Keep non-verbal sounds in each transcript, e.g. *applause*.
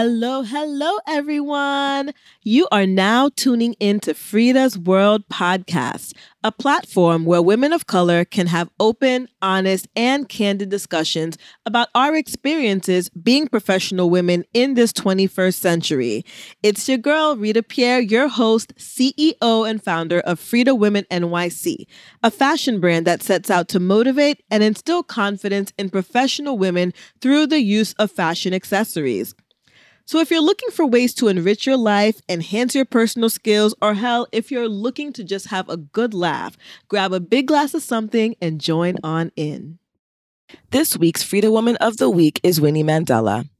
Hello, hello, everyone. You are now tuning in to FREEda's World podcast, a platform where women of color can have open, honest, and candid discussions about our experiences being professional women in this 21st century. It's your girl, Ritha Pierre, your host, CEO, and founder of FREEda Women NYC, a fashion brand that sets out to motivate and instill confidence in professional women through the use of fashion accessories. So, if you're looking for ways to enrich your life, enhance your personal skills, or hell, if you're looking to just have a good laugh, grab a big glass of something and join on in. This week's FREEda Woman of the Week is Winnie Mandela.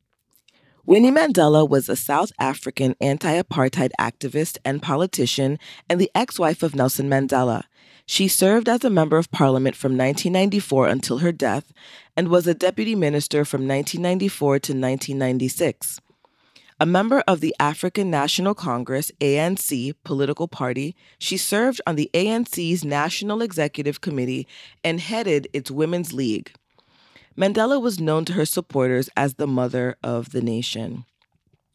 Winnie Mandela was a South African anti apartheid activist and politician and the ex wife of Nelson Mandela. She served as a member of parliament from 1994 until her death and was a deputy minister from 1994 to 1996. A member of the African National Congress, ANC, political party, she served on the ANC's National Executive Committee and headed its Women's League. Mandela was known to her supporters as the mother of the nation.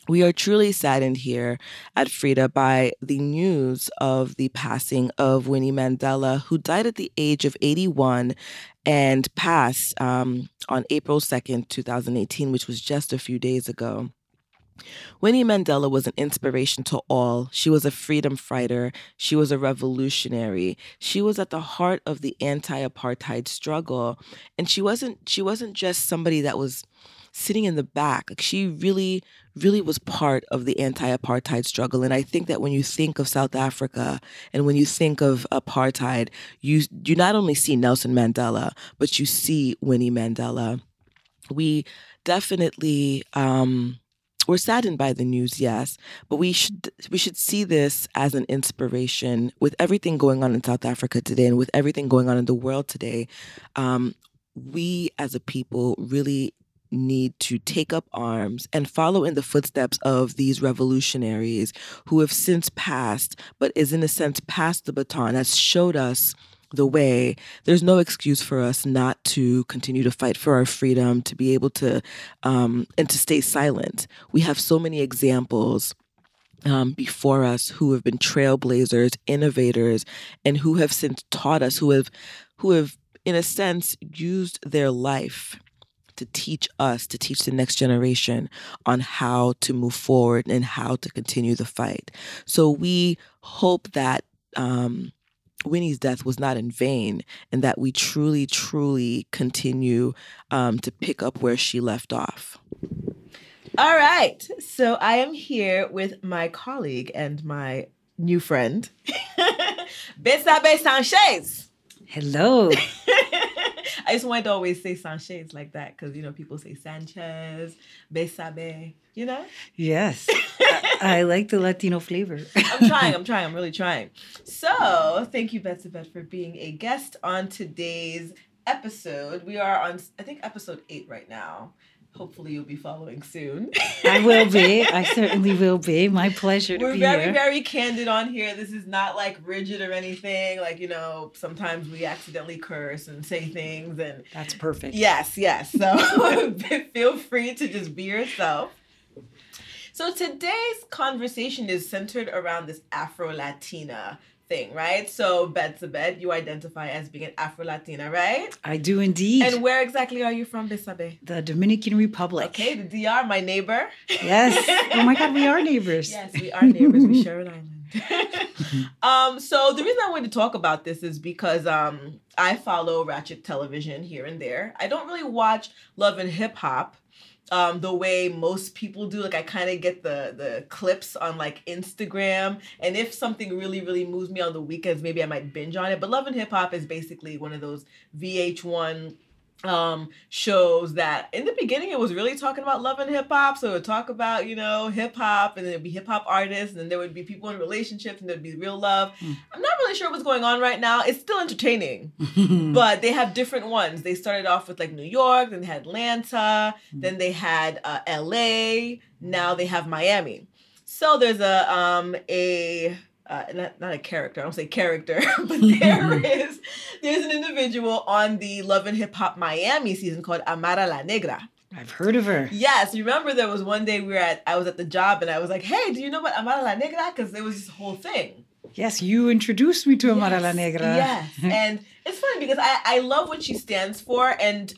We are truly saddened here at FREEda by the news of the passing of Winnie Mandela, who died at the age of 81 and passed um, on April 2nd, 2018, which was just a few days ago. Winnie Mandela was an inspiration to all. She was a freedom fighter. She was a revolutionary. She was at the heart of the anti-apartheid struggle. And she wasn't she wasn't just somebody that was sitting in the back. Like she really really was part of the anti-apartheid struggle and I think that when you think of South Africa and when you think of apartheid, you you not only see Nelson Mandela, but you see Winnie Mandela. We definitely um we're saddened by the news, yes, but we should we should see this as an inspiration with everything going on in South Africa today and with everything going on in the world today. Um, we as a people really need to take up arms and follow in the footsteps of these revolutionaries who have since passed, but is in a sense passed the baton, has showed us the way, there's no excuse for us not to continue to fight for our freedom, to be able to, um, and to stay silent. We have so many examples um, before us who have been trailblazers, innovators, and who have since taught us, who have, who have, in a sense, used their life to teach us, to teach the next generation on how to move forward and how to continue the fight. So we hope that um, Winnie's death was not in vain, and that we truly, truly continue um, to pick up where she left off. All right. So I am here with my colleague and my new friend, *laughs* Besabe Sanchez. Hello. *laughs* I just wanted to always say Sanchez like that because, you know, people say Sanchez, Besabe, you know? Yes. *laughs* I, I, like the Latino flavor. I'm trying, I'm *laughs* trying, I'm really trying. So thank you, Betsabeth, for being a guest on today's episode. We are on, I think, episode eight right now hopefully you'll be following soon. I will be. I *laughs* certainly will be. My pleasure to We're be very, here. very candid on here. This is not like rigid or anything. Like, you know, sometimes we accidentally curse and say things and That's perfect. Yes, yes. So *laughs* feel free to just be yourself. So today's conversation is centered around this Afro Latina thing, right? So Betsabed, you identify as being an Afro Latina, right? I do indeed. And where exactly are you from, Besabe? The Dominican Republic. Okay, the DR, my neighbor. Yes. *laughs* Oh my God, we are neighbors. yes, we are neighbors. we share an island. *laughs* *laughs* um, so the reason I wanted to talk about this is because um, I follow Ratchet Television here and there. I don't really watch Love and Hip Hop um, the way most people do. Like I kind of get the the clips on like Instagram, and if something really really moves me on the weekends, maybe I might binge on it. But Love and Hip Hop is basically one of those VH1 um shows that in the beginning it was really talking about love and hip hop. So it would talk about you know hip hop and then it'd be hip hop artists and then there would be people in relationships and there'd be real love. Mm. i'm not really sure what's going on right now. It's still entertaining *laughs* but they have different ones. They started off with like new york then they had atlanta mm. then they had uh, la now they have miami. So there's a um a uh, not, not a character, I don't say character, *laughs* but *laughs* there is there's an individual on the Love and Hip Hop Miami season called Amara La Negra. I've heard of her. Yes, you remember there was one day we were at I was at the job and I was like, "Hey, do you know what Amara la Negra?" Because there was this whole thing. Yes, you introduced me to Amara la Negra. Yes, *laughs* and it's funny because I I love what she stands for, and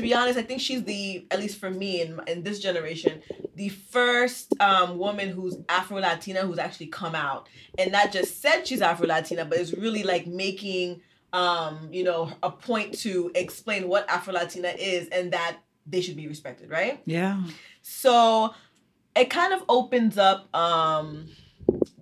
to be honest, I think she's the at least for me in in this generation, the first um, woman who's Afro Latina who's actually come out and not just said she's Afro Latina, but is really like making um you know a point to explain what Afro Latina is and that they should be respected, right? Yeah. So it kind of opens up um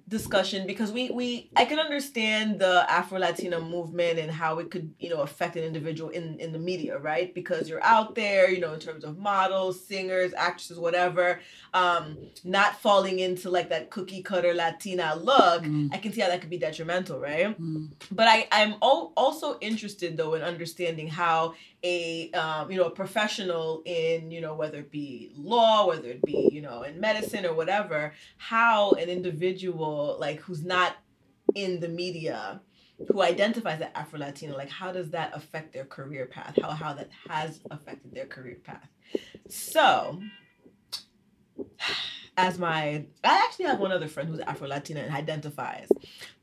discussion because we we I can understand the Afro Latina movement and how it could you know affect an individual in in the media right because you're out there you know in terms of models singers actresses whatever um not falling into like that cookie cutter Latina look Mm. I can see how that could be detrimental right Mm. but I, I'm al- also interested though in understanding how a um, you know a professional in you know whether it be law whether it be you know in medicine or whatever how an individual like who's not in the media who identifies as Afro Latino like how does that affect their career path how how that has affected their career path so as my I actually have one other friend who's Afro Latina and identifies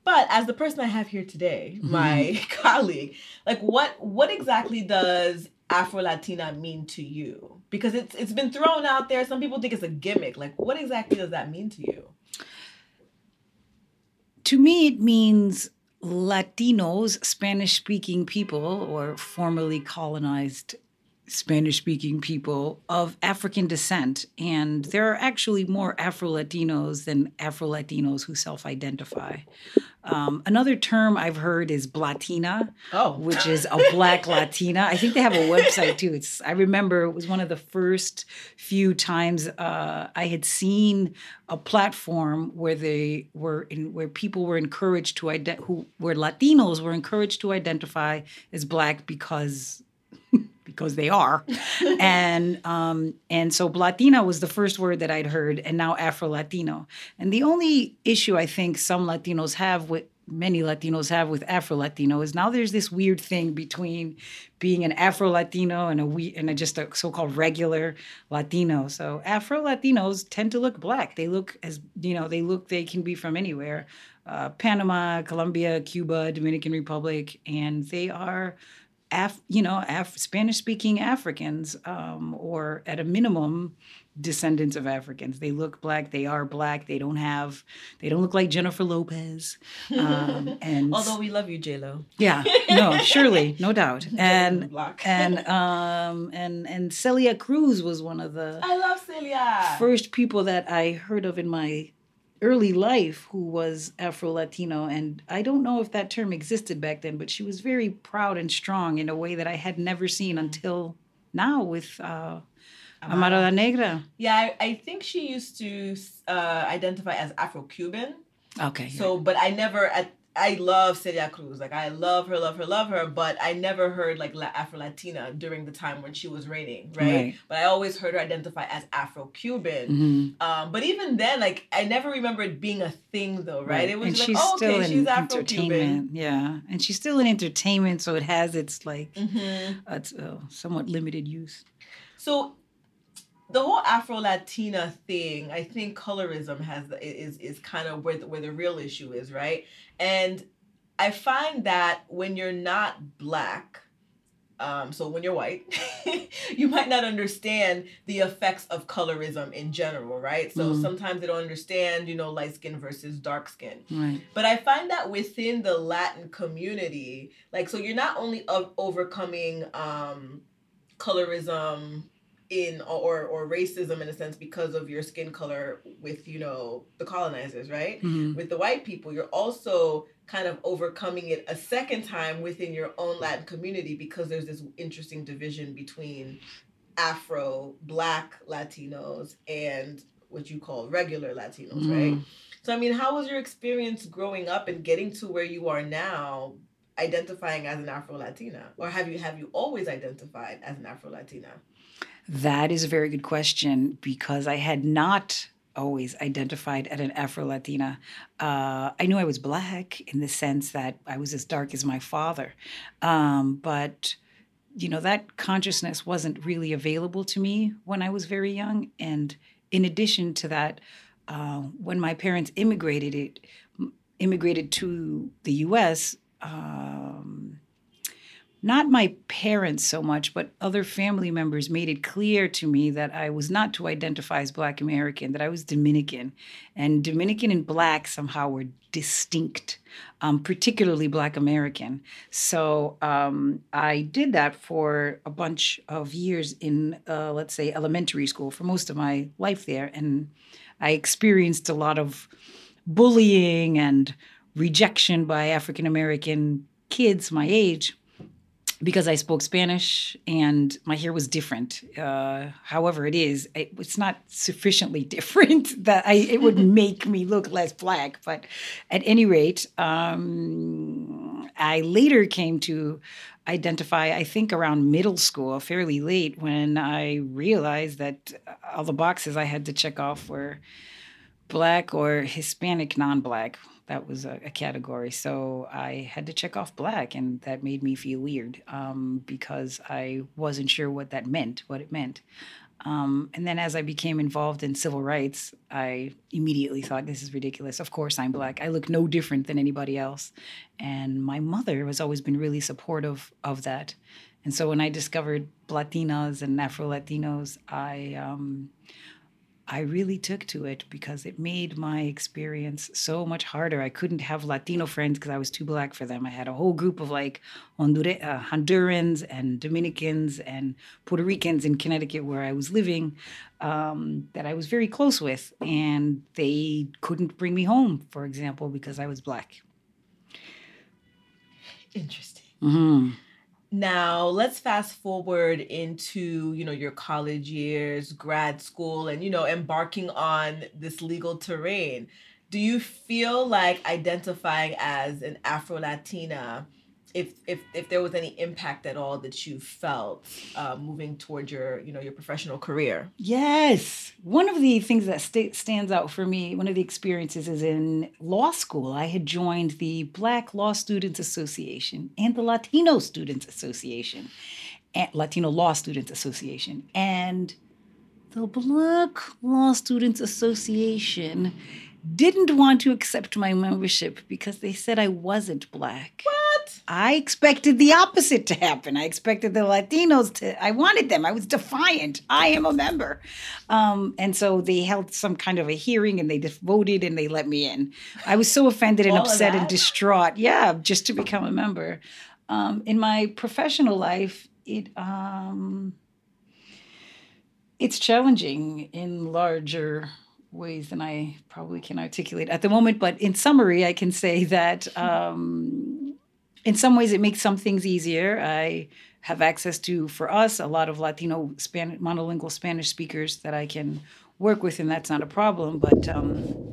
but as the person I have here today, mm-hmm. my *laughs* colleague, like what what exactly does Afro Latina mean to you? Because it's it's been thrown out there. Some people think it's a gimmick. Like what exactly does that mean to you? To me, it means Latinos, Spanish speaking people, or formerly colonized Spanish speaking people of African descent. And there are actually more Afro Latinos than Afro Latinos who self identify. Um, another term I've heard is Blatina, Oh, which is a black *laughs* Latina. I think they have a website too. It's I remember it was one of the first few times uh, I had seen a platform where they were in where people were encouraged to ident- who where Latinos were encouraged to identify as black because because they are. *laughs* and um, and so Latina was the first word that I'd heard, and now Afro Latino. And the only issue I think some Latinos have with many Latinos have with Afro Latino is now there's this weird thing between being an Afro Latino and a we and a, just a so-called regular Latino. So Afro Latinos tend to look black. They look as you know they look they can be from anywhere, uh, Panama, Colombia, Cuba, Dominican Republic, and they are. Af, you know, Af- Spanish-speaking Africans, um, or at a minimum, descendants of Africans. They look black. They are black. They don't have. They don't look like Jennifer Lopez. Um, *laughs* and although we love you, J Lo. yeah, no, *laughs* surely, no doubt. And and *laughs* um and and Celia Cruz was one of the I love Celia. first people that I heard of in my early life who was Afro Latino. And I don't know if that term existed back then, but she was very proud and strong in a way that I had never seen until now with uh, Amara la Negra. yeah, I, I think she used to uh, identify as Afro-Cuban. Okay. So, but I never. I, I love Celia Cruz. Like I love her, love her, love her. But I never heard like La- Afro Latina during the time when she was reigning, right? Right. But I always heard her identify as Afro Cuban. Mhm. Um, but even then, like I never remember it being a thing, though, right? It was like, oh, okay, she's Afro Cuban. Yeah. And she's still in entertainment, so it has its like hmm it's uh, somewhat limited use. So the whole Afro Latina thing, I think colorism has is is kind of where the, where the real issue is, right? And I find that when you're not black, um, so when you're white, *laughs* you might not understand the effects of colorism in general, right? So Mhm. sometimes they don't understand, you know, light skin versus dark skin. Right. But I find that within the Latin community, like, so you're not only of overcoming um, colorism in or or racism in a sense because of your skin color with you know the colonizers, right? Mhm. With the white people, you're also kind of overcoming it a second time within your own Latin community because there's this interesting division between Afro Black Latinos and what you call regular Latinos, right? Mhm. So I mean, how was your experience growing up and getting to where you are now, identifying as an Afro Latina, or have you have you always identified as an Afro Latina? That is a very good question because I had not always identified as an Afro Latina. Uh, I knew I was black in the sense that I was as dark as my father, um, but you know, that consciousness wasn't really available to me when I was very young. And in addition to that, uh, when my parents immigrated, it immigrated to the U.S. Um, not my parents so much, but other family members made it clear to me that I was not to identify as Black American, that I was Dominican. And Dominican and Black somehow were distinct, um, particularly Black American. So um, I did that for a bunch of years in, uh, let's say, elementary school for most of my life there. And I experienced a lot of bullying and rejection by African American kids my age because I spoke Spanish and my hair was different. Uh, however, it is, it, it's not sufficiently *laughs* different that I, it would *laughs* make me look less black. But at any rate, um, I later came to identify, I think around middle school, fairly late, when I realized that all the boxes I had to check off were black or Hispanic non black that was a, a, category. So I had to check off black, and that made me feel weird um, because I wasn't sure what that meant, what it meant. Um, and then as I became involved in civil rights, I immediately thought, this is ridiculous. Of course, I'm black. I look no different than anybody else. And my mother has always been really supportive of that. And so when I discovered Latinas and Afro Latinos, I um, I really took to it because it made my experience so much harder. I couldn't have Latino friends because I was too black for them. I had a whole group of like Hondur- uh, Hondurans and Dominicans and Puerto Ricans in Connecticut where I was living um, that I was very close with, and they couldn't bring me home, for example, because I was black. Interesting. Mm-hmm. Now, let's fast forward into, you know, your college years, grad school and you know, embarking on this legal terrain. Do you feel like identifying as an Afro-Latina if if if there was any impact at all that you felt uh, moving towards your you know your professional career yes one of the things that st- stands out for me one of the experiences is in law school i had joined the black law students association and the latino students association and latino law students association and the black law students association didn't want to accept my membership because they said I wasn't black. What? I expected the opposite to happen. I expected the Latinos to, I wanted them. I was defiant. I am a member. Um, and so they held some kind of a hearing and they just voted and they let me in. I was so offended and upset and distraught. Yeah, just to become a member. Um, in my professional life, it. Um, it's challenging in larger ways than I probably can articulate at the moment. But in summary, I can say that um, in some ways it makes some things easier. I have access to, for us, a lot of Latino Spanish, monolingual Spanish speakers that I can work with, and that's not a problem. But um,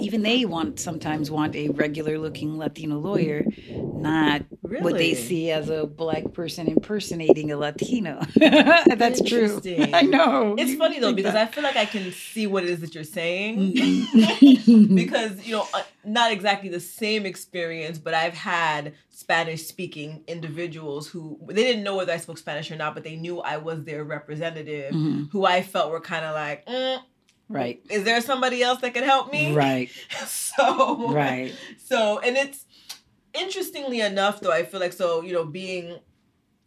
even they want sometimes want a regular looking Latino lawyer, not really? what they see as a black person impersonating a Latino. *laughs* that's true. I know. It's funny though because that. I feel like I can see what it is that you're saying *laughs* *laughs* because you know uh, not exactly the same experience, but I've had Spanish speaking individuals who they didn't know whether I spoke Spanish or not, but they knew I was their representative, mm-hmm. who I felt were kind of like. Mm, Right. Is there somebody else that can help me? Right. *laughs* so Right. So and it's interestingly enough though, I feel like so, you know, being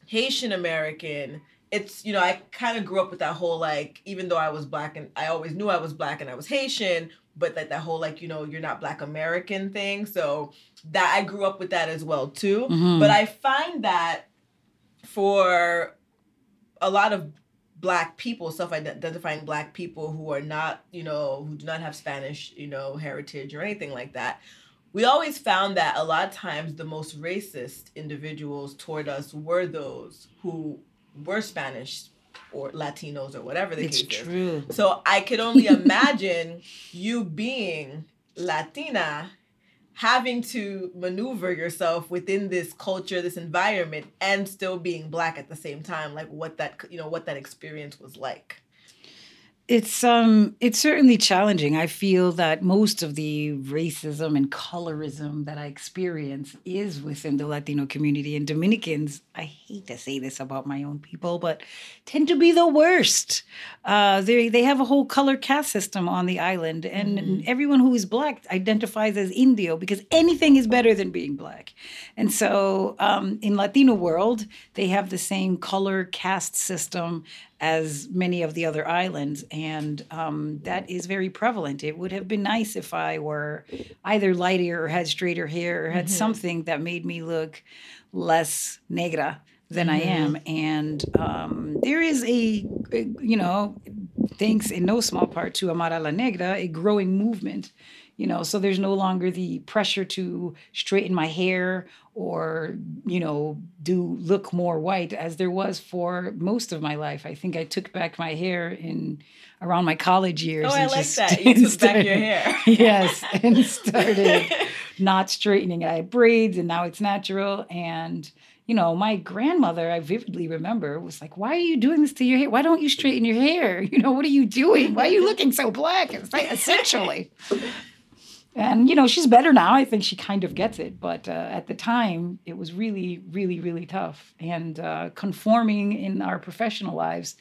Haitian American, it's you know, I kind of grew up with that whole like, even though I was black and I always knew I was black and I was Haitian, but that that whole like, you know, you're not black American thing. So that I grew up with that as well too. Mm-hmm. But I find that for a lot of black people, self-identifying black people who are not, you know, who do not have Spanish, you know, heritage or anything like that. We always found that a lot of times the most racist individuals toward us were those who were Spanish or Latinos or whatever the it's case true. is. So I could only *laughs* imagine you being Latina having to maneuver yourself within this culture this environment and still being black at the same time like what that you know what that experience was like It's um it's certainly challenging. I feel that most of the racism and colorism that I experience is within the Latino community and Dominicans. I hate to say this about my own people, but tend to be the worst. Uh, they they have a whole color caste system on the island, and mm-hmm. everyone who is black identifies as Indio because anything is better than being black. And so um, in Latino world, they have the same color caste system as many of the other islands. And um, that is very prevalent. It would have been nice if I were either lighter or had straighter hair or had mm-hmm. something that made me look less negra than mm-hmm. I am. And um, there is a, a, you know, thanks in no small part to Amara La Negra, a growing movement you know so there's no longer the pressure to straighten my hair or you know do look more white as there was for most of my life i think i took back my hair in around my college years oh i like that *laughs* you took started, back your hair *laughs* yes and started *laughs* not straightening i had braids and now it's natural and you know, my grandmother, I vividly remember, was like, Why are you doing this to your hair? Why don't you straighten your hair? You know, what are you doing? Why are you looking so black? It's like, essentially and you know she's better now i think she kind of gets it but uh, at the time it was really really really tough. And uh, conforming in our professional lives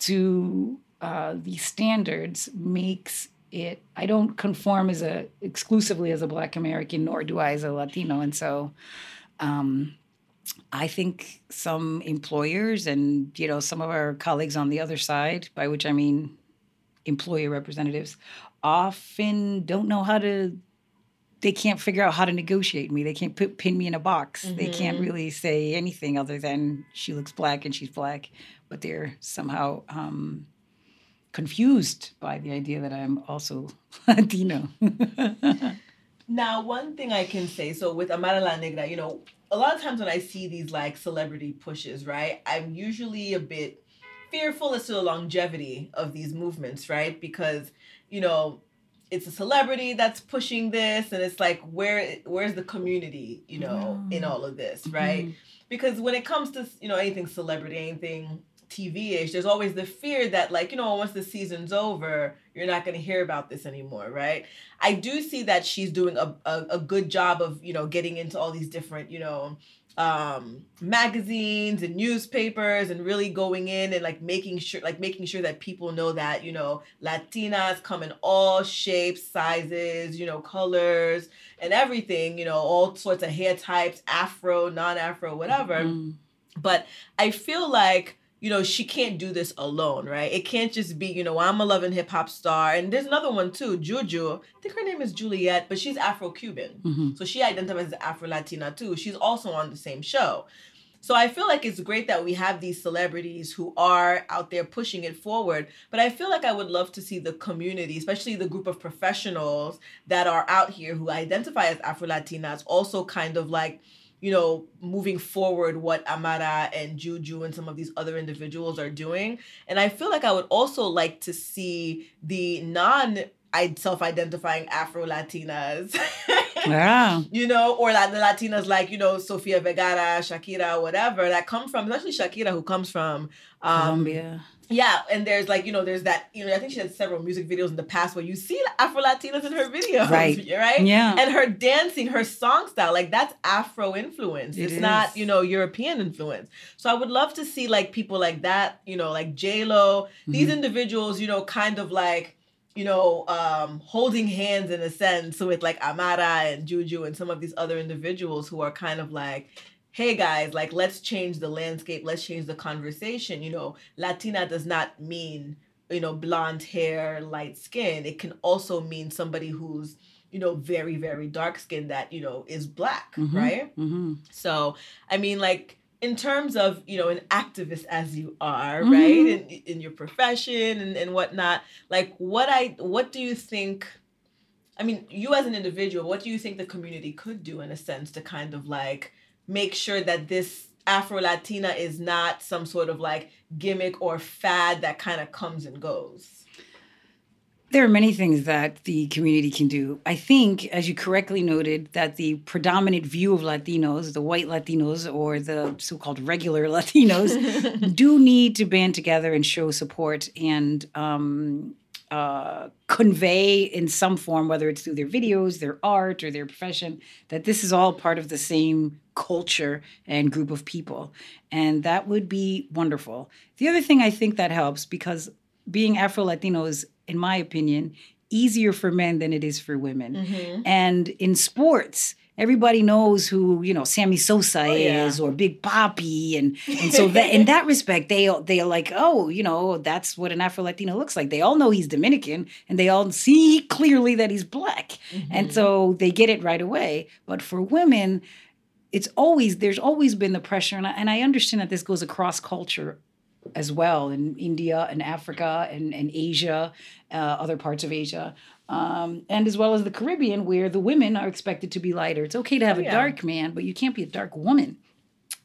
to uh, these standards makes it i don't conform as a exclusively as a black american nor do i as a latino. And so um, I think some employers and you know some of our colleagues on the other side, by which I mean employer representatives, often don't know how to they can't figure out how to negotiate me. They can't put pin me in a box. Mm-hmm. They can't mm-hmm. really say anything other than she looks black and she's black, but they're somehow um, confused by the idea that I'm also *laughs* Latino. *laughs* now, one thing I can say, so with Amara La Negra, you know, a lot of times when I see these like celebrity pushes, right, I'm usually a bit fearful as to the longevity of these movements, right? Because you know, it's a celebrity that's pushing this and it's like where where's the community you know in all of this right mm-hmm. because when it comes to you know anything celebrity anything tv-ish there's always the fear that like you know once the season's over you're not going to hear about this anymore right i do see that she's doing a, a, a good job of you know getting into all these different you know um magazines and newspapers and really going in and like making sure like making sure that people know that you know latinas come in all shapes sizes you know colors and everything you know all sorts of hair types afro non-afro whatever mm-hmm. but i feel like you know, she can't do this alone, right? It can't just be, you know, I'm a Love and Hip Hop star. And there's another one too, Juju. I think her name is Juliet, but she's Afro Cuban. Mm-hmm. So she identifies as Afro Latina too. She's also on the same show. So I feel like it's great that we have these celebrities who are out there pushing it forward. But I feel like I would love to see the community, especially the group of professionals that are out here who identify as Afro Latinas, also kind of like you know, moving forward what Amara and Juju and some of these other individuals are doing. And I feel like I would also like to see the non self-identifying Afro Latinas. *laughs* yeah. You know, or like the Latinas like, you know, Sofia Vergara, Shakira, whatever, that come from, especially Shakira, who comes from um, Colombia. Yeah, and there's like you know there's that you know I think she had several music videos in the past where you see Afro Latinas in her videos, right? *laughs* Right? Yeah. And her dancing, her song style, like that's Afro influence. It it's is. not you know European influence. So I would love to see like people like that, you know, like J Lo, mm-hmm. these individuals, you know, kind of like you know, um, holding hands in a sense with like Amara and Juju and some of these other individuals who are kind of like, hey guys, like let's change the landscape, let's change the conversation. You know, Latina does not mean, you know, blonde hair, light skin. It can also mean somebody who's, you know, very, very dark skinned that, you know, is black, mm-hmm. right? Mm-hmm. So, I mean, like, in terms of you know an activist as you are mm-hmm. right in, in your profession and, and whatnot like what i what do you think i mean you as an individual what do you think the community could do in a sense to kind of like make sure that this Afro Latina is not some sort of like gimmick or fad that kind of comes and goes? There are many things that the community can do. I think, as you correctly noted, that the predominant view of Latinos, the white Latinos or the so called regular *laughs* Latinos, *laughs* do need to band together and show support and um, uh, convey in some form, whether it's through their videos, their art, or their profession, that this is all part of the same culture and group of people. And that would be wonderful. The other thing I think that helps because being Afro Latino is, in my opinion, easier for men than it is for women. Mm-hmm. And in sports, everybody knows who you know Sammy Sosa oh, is or Big Papi, and and so *laughs* that in that respect, they they are like, oh, you know, that's what an Afro Latino looks like. They all know he's Dominican, and they all see clearly that he's black, mm-hmm. and so they get it right away. But for women, it's always there's always been the pressure, and I, and I understand that this goes across culture as well in India and Africa and, and Asia, uh, other parts of Asia, um, and as well as the Caribbean, where the women are expected to be lighter. It's okay to have oh, a yeah. dark man, but you can't be a dark woman.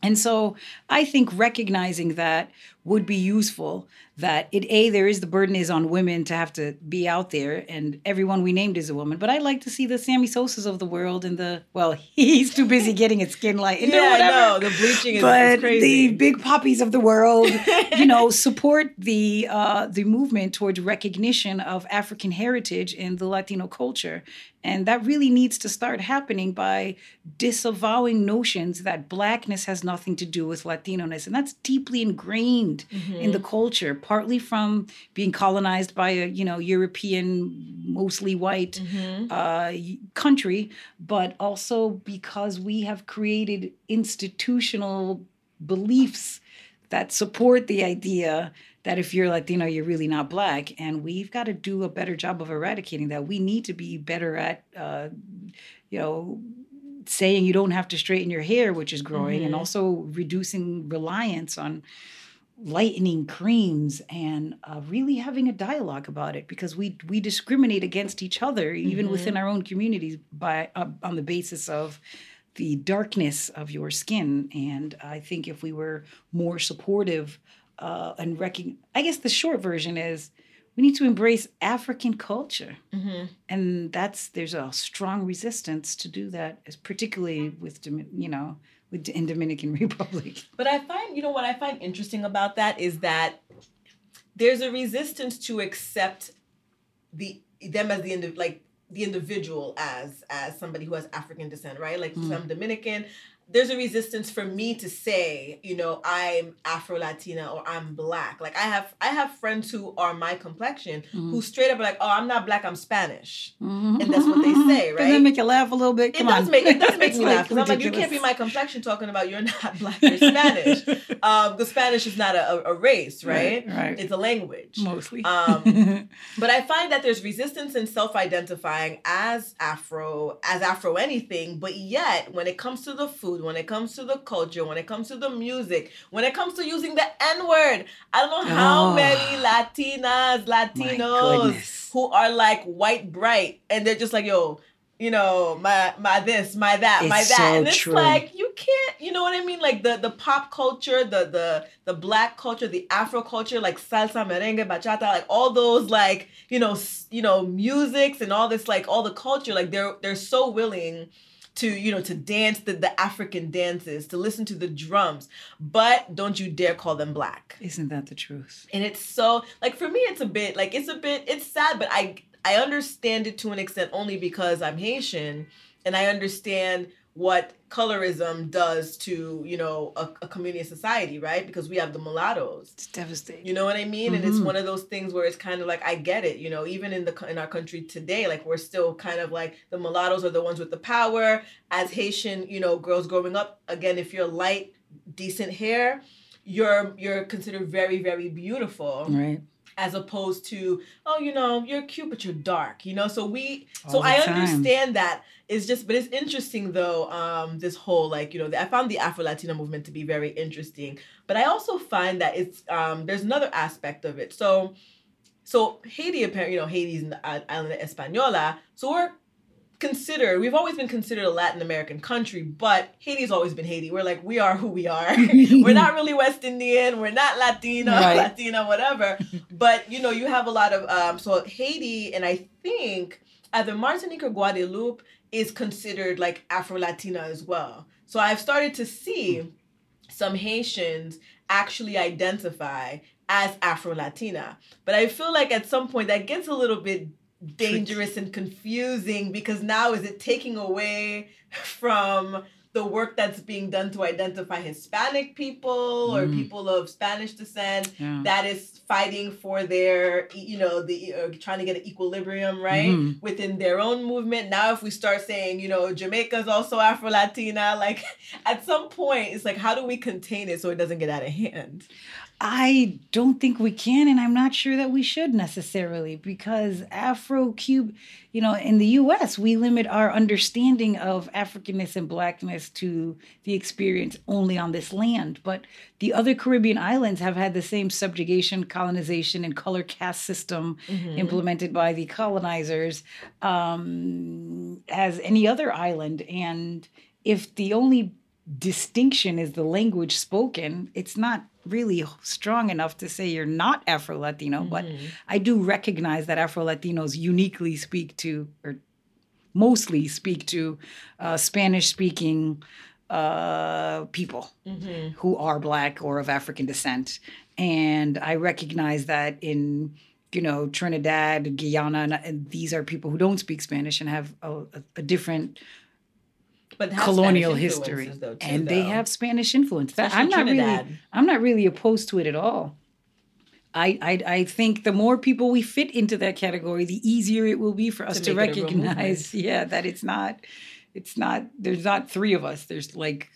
And so I think recognizing that would be useful that it a there is the burden is on women to have to be out there and everyone we named is a woman but i'd like to see the sammy sosas of the world and the well *laughs* he's too busy getting his skin light yeah i know. the bleaching is, but is crazy. the Big Papis of the world you know *laughs* support the uh the movement towards recognition of african heritage in the latino culture. And that really needs to start happening by disavowing notions that blackness has nothing to do with Latino-ness. And that's deeply ingrained mm-hmm. in the culture, partly from being colonized by a, you know, European, mostly white mm-hmm. uh, country, but also because we have created institutional beliefs that support the idea that if you're Latino, you're really not black. And we've got to do a better job of eradicating that. We need to be better at, uh, you know, saying you don't have to straighten your hair, which is growing, mm-hmm. and also reducing reliance on lightening creams and uh, really having a dialogue about it because we we discriminate against each other even mm-hmm. within our own communities by uh, on the basis of the darkness of your skin and i think if we were more supportive uh, and recognize. I guess the short version is we need to embrace African culture, mm-hmm. and that's there's a strong resistance to do that, as particularly with you know with in Dominican *laughs* Republic. But I find you know what I find interesting about that is that there's a resistance to accept the them as the like the individual as as somebody who has African descent, right? Like mm. I'm Dominican, there's a resistance for me to say, you know, I'm Afro Latina or I'm black. Like I have I have friends who are my complexion mm-hmm. who straight up are like, oh, I'm not black, I'm Spanish, mm-hmm. and that's what they say, *laughs* right? Does that make you laugh a little bit? Come it on. does make it does *laughs* make me laugh because I'm like, you can't be my complexion talking about you're not *laughs* black, you're Spanish. um, the Spanish is not a, a, race, right? right? Right. It's a language, mostly. Um, but I find that there's resistance in self-identifying as Afro, as Afro anything, but yet when it comes to the food food, when it comes to the culture, when it comes to the music, when it comes to using the N word. I don't know how oh, many Latinas, Latinos who are like white bright and they're just like, yo, you know, my my this, my that, it's my that. So and it's true. like you can't, you know what I mean? Like the the pop culture, the the the black culture, the Afro culture, like salsa, merengue, bachata, like all those like, you know, you know, musics and all this like all the culture, like they're they're so willing to you know to dance the, the african dances to listen to the drums but don't you dare call them black. Isn't that the truth? And it's so like for me it's a bit like it's a bit it's sad but i i understand it to an extent only because i'm haitian and i understand what colorism does to you know a, a community society right? Because we have the mulattoes. It's devastating. You know what i mean? Mm-hmm. and it's mm-hmm. one of those things where it's kind of like i get it you know even in the in our country today like we're still kind of like the mulattoes are the ones with the power. As haitian you know girls growing up again if you're light decent hair you're you're considered very very beautiful. Right. As opposed to oh you know you're cute but you're dark you know? So we All so i time. understand that it's just but it's interesting though um this whole like you know i found the afro latina movement to be very interesting but i also find that it's um there's another aspect of it so so haiti apparently you know haiti's in the island of espanola so we're considered we've always been considered a Latin American country, but Haiti's always been Haiti. We're like we are who we are. *laughs* we're not really West Indian. We're not Latino, right. *laughs* Latina, whatever. but you know, you have a lot of um, so Haiti, and I think either Martinique or Guadeloupe is considered like Afro Latina as well. So I've started to see some Haitians actually identify as Afro Latina. But I feel like at some point that gets a little bit dangerous and confusing because now is it taking away from the work that's being done to identify Hispanic people or mm. people of Spanish descent yeah. that is fighting for their, you know, the uh, trying to get an equilibrium right mm-hmm. within their own movement. Now, if we start saying, you know, Jamaica is also Afro Latina, like *laughs* at some point, it's like, how do we contain it so it doesn't get out of hand? I don't think we can, and I'm not sure that we should necessarily because Afro Cube, you know, in the US, we limit our understanding of Africanness and Blackness to the experience only on this land. But the other Caribbean islands have had the same subjugation, colonization, and color caste system mm-hmm. implemented by the colonizers um, as any other island. And if the only distinction is the language spoken, it's not really strong enough to say you're not Afro Latino, mm-hmm. but I do recognize that Afro Latinos uniquely speak to, or mostly speak to, uh, Spanish speaking uh, people mm-hmm. who are Black or of African descent. And I recognize that in you know Trinidad, Guyana, and these are people who don't speak Spanish and have a, a different but colonial history, though, too, and though. they have Spanish influence. That, I'm not Trinidad. really, I'm not really opposed to it at all. I, I, I think the more people we fit into that category, the easier it will be for us to, to recognize, *laughs* yeah, that it's not, it's not. There's not three of us. There's like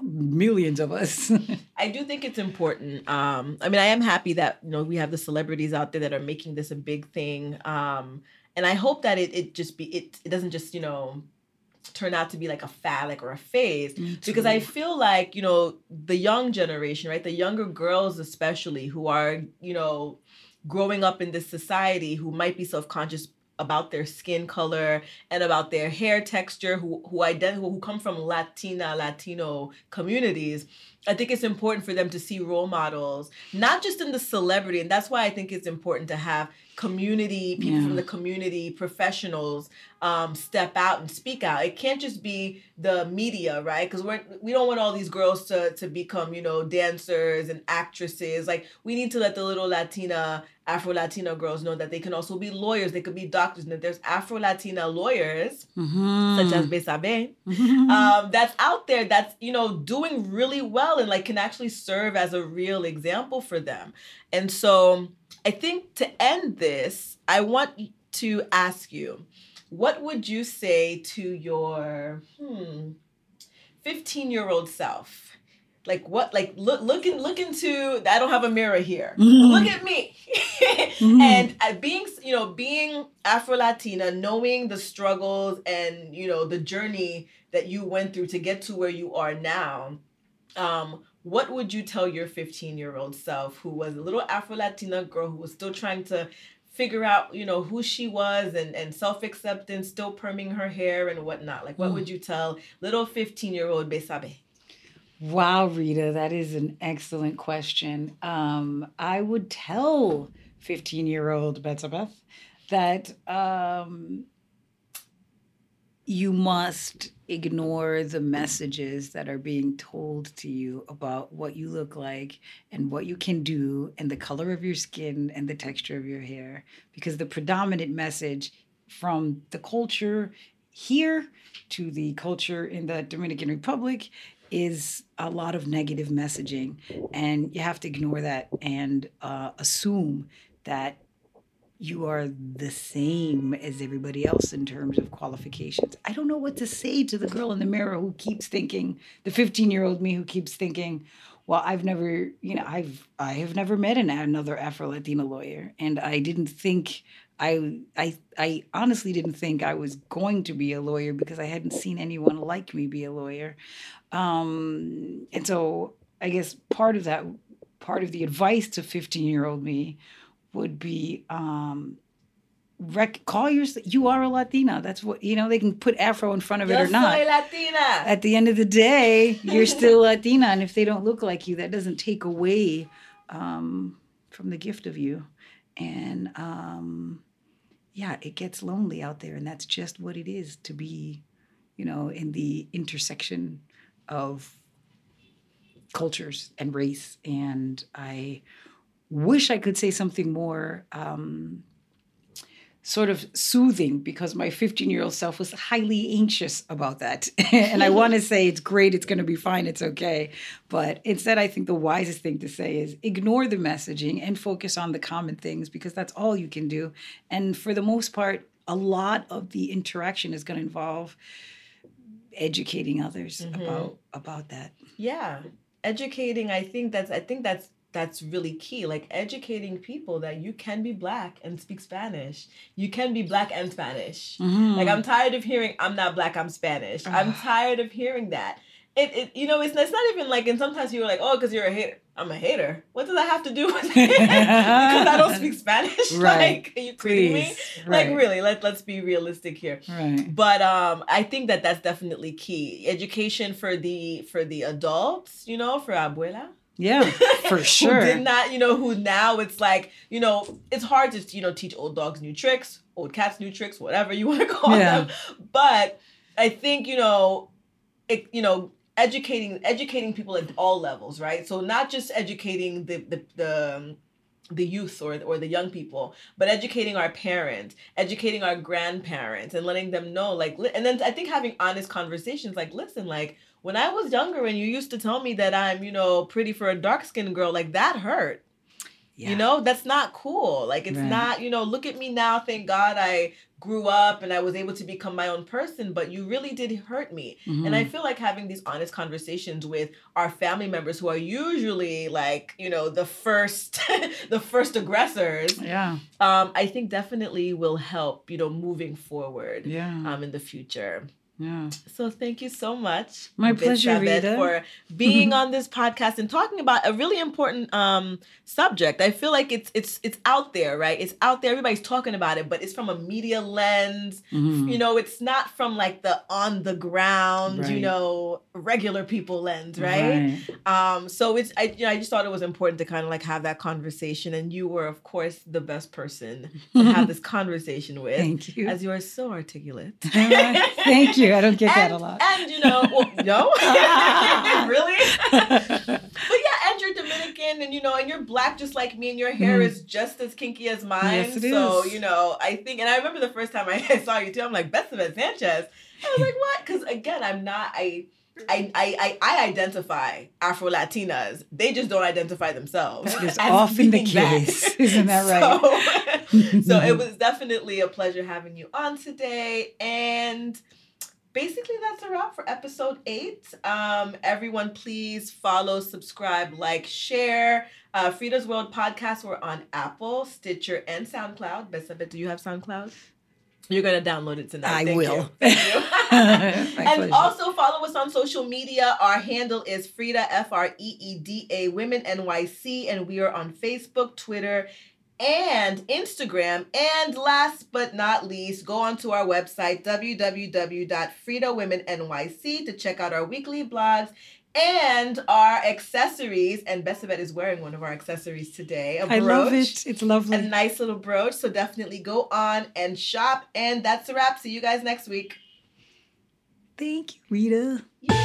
millions of us. *laughs* I do think it's important. Um, I mean, I am happy that you know we have the celebrities out there that are making this a big thing. Um, and I hope that it it just be it it doesn't just you know turn out to be like a fad like or a phase because i feel like you know the young generation right the younger girls especially who are you know growing up in this society who might be self-conscious about their skin color and about their hair texture who who identify who come from latina latino communities I think it's important for them to see role models, not just in the celebrity. And that's why I think it's important to have community, people yeah. from the community, professionals um, step out and speak out. It can't just be the media, right? Because we're we don't want all these girls to to become, you know, dancers and actresses. Like we need to let the little Latina, Afro Latina girls know that they can also be lawyers, they could be doctors, and that there's Afro Latina lawyers, mm-hmm. such as Besabe, mm-hmm. um, that's out there that's, you know, doing really well well and like can actually serve as a real example for them. And so I think to end this, I want to ask you, what would you say to your hmm, 15 year old self? like what like look look in, look into i don't have a mirror here mm-hmm. look at me *laughs* mm-hmm. and uh, being you know being afro latina knowing the struggles and you know the journey that you went through to get to where you are now um, what would you tell your 15 year old self who was a little Afro Latina girl who was still trying to figure out, you know, who she was and, and self acceptance, still perming her hair and whatnot? Like, what mm. would you tell little 15 year old Besabe? Wow, Ritha, that is an excellent question. Um, I would tell 15 year old Betsabeth that um, you must ignore the messages that are being told to you about what you look like and what you can do and the color of your skin and the texture of your hair. Because the predominant message from the culture here to the culture in the Dominican Republic is a lot of negative messaging. And you have to ignore that and uh, assume that you are the same as everybody else in terms of qualifications. I don't know what to say to the girl in the mirror who keeps thinking, the 15 year old me who keeps thinking, well, I've never, you know, I've I have never met an, another Afro Latina lawyer, and I didn't think I I I honestly didn't think I was going to be a lawyer because I hadn't seen anyone like me be a lawyer, um, and so I guess part of that, part of the advice to 15 year old me would be um, rec- call your you are a Latina. That's what you know. They can put Afro in front of it Yo or not. Latina. At the end of the day, you're still Latina, and if they don't look like you, that doesn't take away um, from the gift of you. And um, yeah, it gets lonely out there, and that's just what it is to be, you know, in the intersection of cultures and race. And I wish I could say something more um, sort of soothing because my 15 year old self was highly anxious about that. *laughs* and I want to *laughs* say it's great, it's going to be fine, it's okay. But instead, I think the wisest thing to say is ignore the messaging and focus on the common things because that's all you can do. And for the most part, a lot of the interaction is going to involve educating others Mhm. about about that. yeah educating i think that's i think that's that's really key like educating people that you can be black and speak spanish. You can be black and spanish. Like i'm tired of hearing i'm not black i'm spanish. I'm Ah. tired of hearing that. It, it you know it's, it's not even like and sometimes people are like oh because you're a hater i'm a hater. What does that have to do with it? *laughs* Because i don't speak spanish? *laughs* Right. like are you kidding me? Please. like really let, let's be realistic here. Right. but um i think that that's definitely key. Education for the for the adults you know for abuela Yeah, *laughs* for sure. who did not you know who now it's like you know it's hard to you know teach old dogs new tricks old cats new tricks whatever you *laughs* want to call Yeah. them but i think you know it, you know educating educating people at all levels right so not just educating the the, the um, the youth or or the young people, but educating our parents, educating our grandparents, and letting them know, like, li- and then I think having honest conversations, like, listen, like, when I was younger and you used to tell me that I'm, you know, pretty for a dark skinned girl, like that hurt. Yeah. You know, that's not cool. Like it's Right. not, you know, look at me now, thank God I grew up and I was able to become my own person, but you really did hurt me. Mhm. And I feel like having these honest conversations with our family members who are usually like, you know, the first *laughs* the first aggressors, yeah, um, I think definitely will help, you know, moving forward yeah, um in the future. Yeah. So thank you so much. My pleasure, Ritha. for *laughs* being on this podcast and talking about a really important um subject. I feel like it's it's it's out there, right? It's out there. Everybody's talking about it, but it's from a media lens. Mhm. You know, it's not from like the on the ground, you know, regular people lens, right? Um, so it's I you know I just thought it was important to kind of like have that conversation, and you were of course the best person to have *laughs* this conversation with, Thank you. as you are so articulate. *laughs* Thank you. I don't get that a lot. And you know, well, no, *laughs* really. But yeah, and you're Dominican, and you know, and you're black just like me, and your hair Mhm. is just as kinky as mine. Yes, it so is. you know, I think, and I remember the first time I *laughs* saw you too. I'm like best of it, Sanchez. I was like, what? Because again, I'm not. I. I, I, I, I identify Afro Latinas. They just don't identify themselves. That is *laughs* as often the case. Isn't that right? So, so it was definitely a pleasure having you on today. And basically that's a wrap for episode eight. Um, everyone, please follow, subscribe, like, share. Uh, FREEda's World podcast. We're on Apple, Stitcher, and SoundCloud. Besabet, do you have SoundCloud? You're gonna download it tonight. I Thank will. You. Thank you. *laughs* *laughs* And also follow us on social media. Our handle is Frida F R E E D A Women NYC, and we are on Facebook, Twitter, and Instagram. And last but not least, go onto our website www.freedawomennyc to check out our weekly blogs and our accessories. And Besabet is wearing one of our accessories today. I love it. It's lovely. a nice little brooch. So definitely go on and shop. And that's a wrap. See you guys next week. Thank you, Ritha. Yeah.